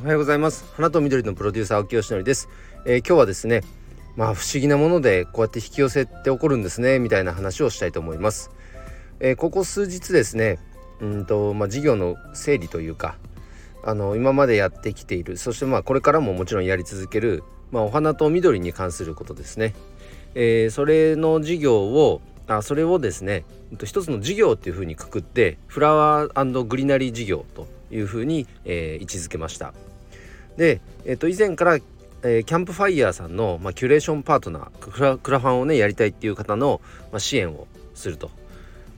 おはようございます。花と緑のプロデューサー青木よしのりです、えー、今日はですねまあ不思議なものでこうやって引き寄せて起こるんですねみたいな話をしたいと思います、えー、ここ数日ですねうんとまあ事業の整理というかあの今までやってきているそしてまあこれからももちろんやり続けるまあ、お花と緑に関することですね、えー、それの事業をあそれをですね一つの事業っていうふうにくくってフラワーグリナリー事業というふうに、えー、位置づけましたで、えー、と以前から、えー、キャンプファイヤーさんの、まあ、キュレーションパートナークラファンをねやりたいっていう方の、まあ、支援をすると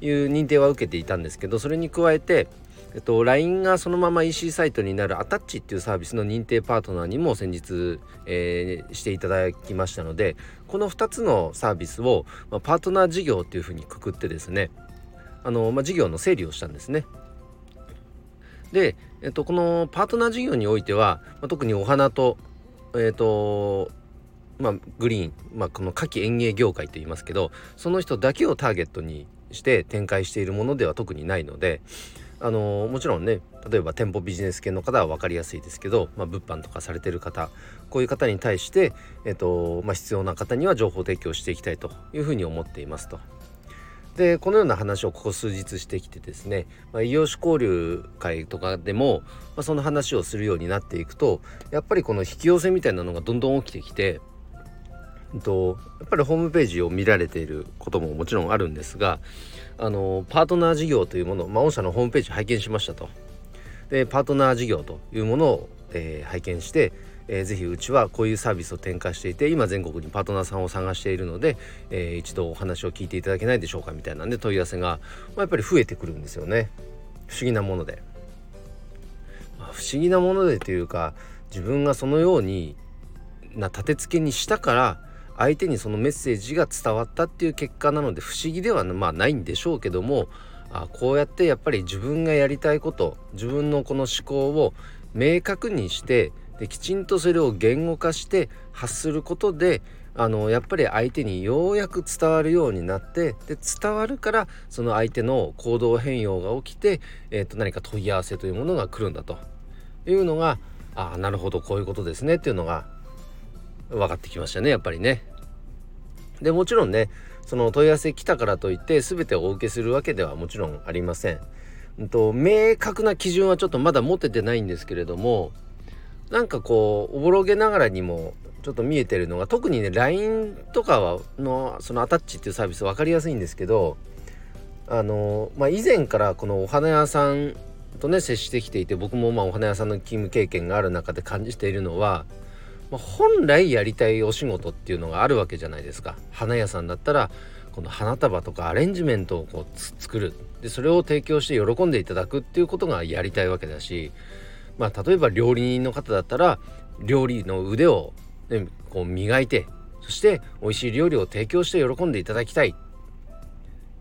いう認定は受けていたんですけどそれに加えて、えっと、LINE がそのまま EC サイトになるアタッチっていうサービスの認定パートナーにも先日、えー、していただきましたのでこの2つのサービスを、まあ、パートナー事業っていうふうにくくってですねあの、まあ、事業の整理をしたんですね。で、えっと、このパートナー事業においては、まあ、特にお花と、えっとまあ、グリーン、まあ、この夏季園芸業界と言いますけどその人だけをターゲットにして展開しているものでは特にないのであのもちろんね例えば店舗ビジネス系の方は分かりやすいですけど、まあ、物販とかされてる方こういう方に対して、えっとまあ、必要な方には情報提供していきたいというふうに思っていますと。でこのような話をここ数日してきてですね、まあ、異業種交流会とかでも、まあ、その話をするようになっていくとやっぱりこの引き寄せみたいなのがどんどん起きてきてえっとやっぱりホームページを見られていることももちろんあるんですがあのパートナー事業というもの、まあ、御社のホームページ拝見しましたと。でパートナー事業というものを、えー、拝見して、えー、ぜひうちはこういうサービスを展開していて今全国にパートナーさんを探しているので、えー、一度お話を聞いていただけないでしょうかみたいなんで問い合わせが、まあ、やっぱり増えてくるんですよね。不思議なもので、まあ、不思議なものでというか自分がそのようにな立て付けにしたから相手にそのメッセージが伝わったっていう結果なので不思議ではまあないんでしょうけどもあこうやってやっぱり自分がやりたいこと自分のこの思考を明確にしてできちんとそれを言語化して発することであのやっぱり相手にようやく伝わるようになってで伝わるからその相手の行動変容が起きて、えー、と何か問い合わせというものが来るんだというのがああなるほどこういうことですねっていうのが分かってきましたねやっぱりね。でもちろんねその問い合わせ来たからといって全てをお受けするわけではもちろんありません。うんと、明確な基準はちょっとまだ持ててないんですけれどもなんかこうおぼろげながらにもちょっと見えてるのが特にね LINE とかはのそのアタッチっていうサービス分かりやすいんですけどあのまあ以前からこのお花屋さんとね接してきていて僕もまあお花屋さんの勤務経験がある中で感じているのはまあ、本来やりたいお仕事っていうのがあるわけじゃないですか。花屋さんだったらこの花束とかアレンジメントをこう作る。でそれを提供して喜んでいただくっていうことがやりたいわけだしまあ例えば料理人の方だったら料理の腕を、ね、こう磨いてそして美味しい料理を提供して喜んでいただきたい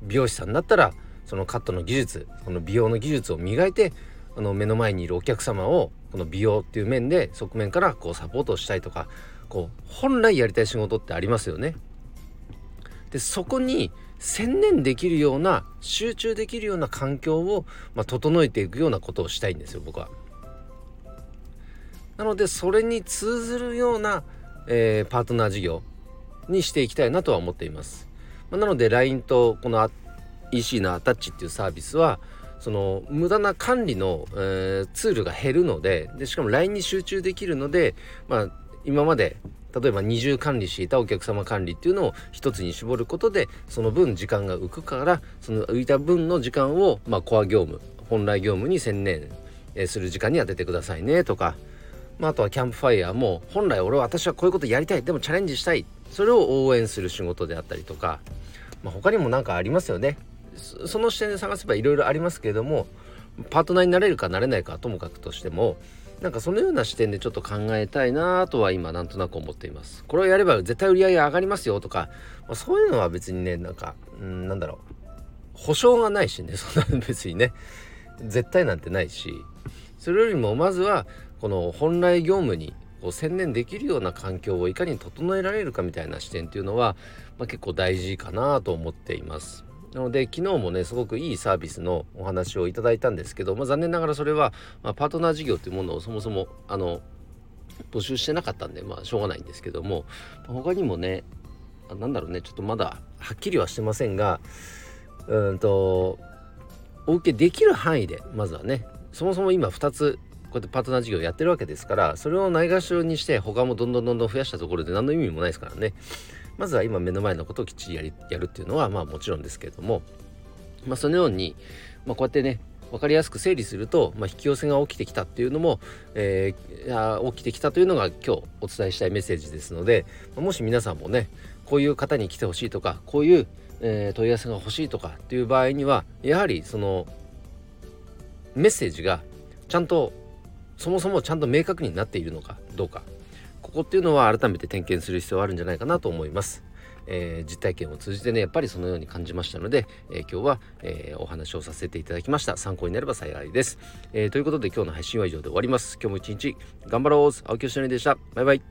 美容師さんだったらそのカットの技術その美容の技術を磨いてあの目の前にいるお客様をこの美容っていう面で側面からこうサポートしたいとかこう本来やりたい仕事ってありますよね。でそこに専念できるような集中できるような環境を、まあ、整えていくようなことをしたいんですよ僕は。なのでそれに通ずるような、えー、パートナー事業にしていきたいなとは思っています。まあ、なので LINE とこの EC のアタッチっていうサービスはその無駄な管理の、えー、ツールが減るのででしかも LINE に集中できるので、まあ、今まで例えば二重管理していたお客様管理っていうのを一つに絞ることでその分時間が浮くからその浮いた分の時間を、まあ、コア業務本来業務に専念する時間に当ててくださいねとか、まあ、あとはキャンプファイヤーも本来俺は私はこういうことやりたい。でもチャレンジしたい。それを応援する仕事であったりとか、まあ、他にも何かありますよね。その視点で探せばいろいろありますけれどもパートナーになれるかなれないかはともかくとしてもなんかそのような視点でちょっと考えたいなとは今なんとなく思っています。これをやれば絶対売り上げ上がりますよとか、まあ、そういうのは別にねなんかうんなんだろう。保証がないしね。そんな別にね。絶対なんてないし。それよりもまずはこの本来業務にこう専念できるような環境をいかに整えられるかみたいな視点っていうのは、まあ、結構大事かなと思っています。なので昨日もねすごくいいサービスのお話をいただいたんですけど、まあ、残念ながらそれは、まあ、パートナー事業というものをそもそもあの募集してなかったんでまあしょうがないんですけども他にもねなんだろうねちょっとまだはっきりはしてませんがうんとお受けできる範囲でまずはねそもそも今2つうやってパートナー事業やってるわけですからそれをないがしろにして他もどんどんどんどん増やしたところで何の意味もないですからね。まずは今目の前のことをきっちりやりやるっていうのはまあもちろんですけれどもまあそのように、まあ、こうやってね分かりやすく整理すると、まあ、引き寄せが起きてきたっていうのも、えー、起きてきたというのが今日お伝えしたいメッセージですのでもし皆さんもねこういう方に来てほしいとかこういう、えー、問い合わせが欲しいとかっていう場合にはやはりそのメッセージがちゃんとそもそもちゃんと明確になっているのかどうか。ここっていうのは改めて点検する必要があるんじゃないかなと思います。えー、実体験を通じてねやっぱりそのように感じましたので、えー、今日は、えー、お話をさせていただきました。参考になれば幸いです、えということで今日の配信は以上で終わります。今日も一日頑張ろう。青木よしのりでした。バイバイ。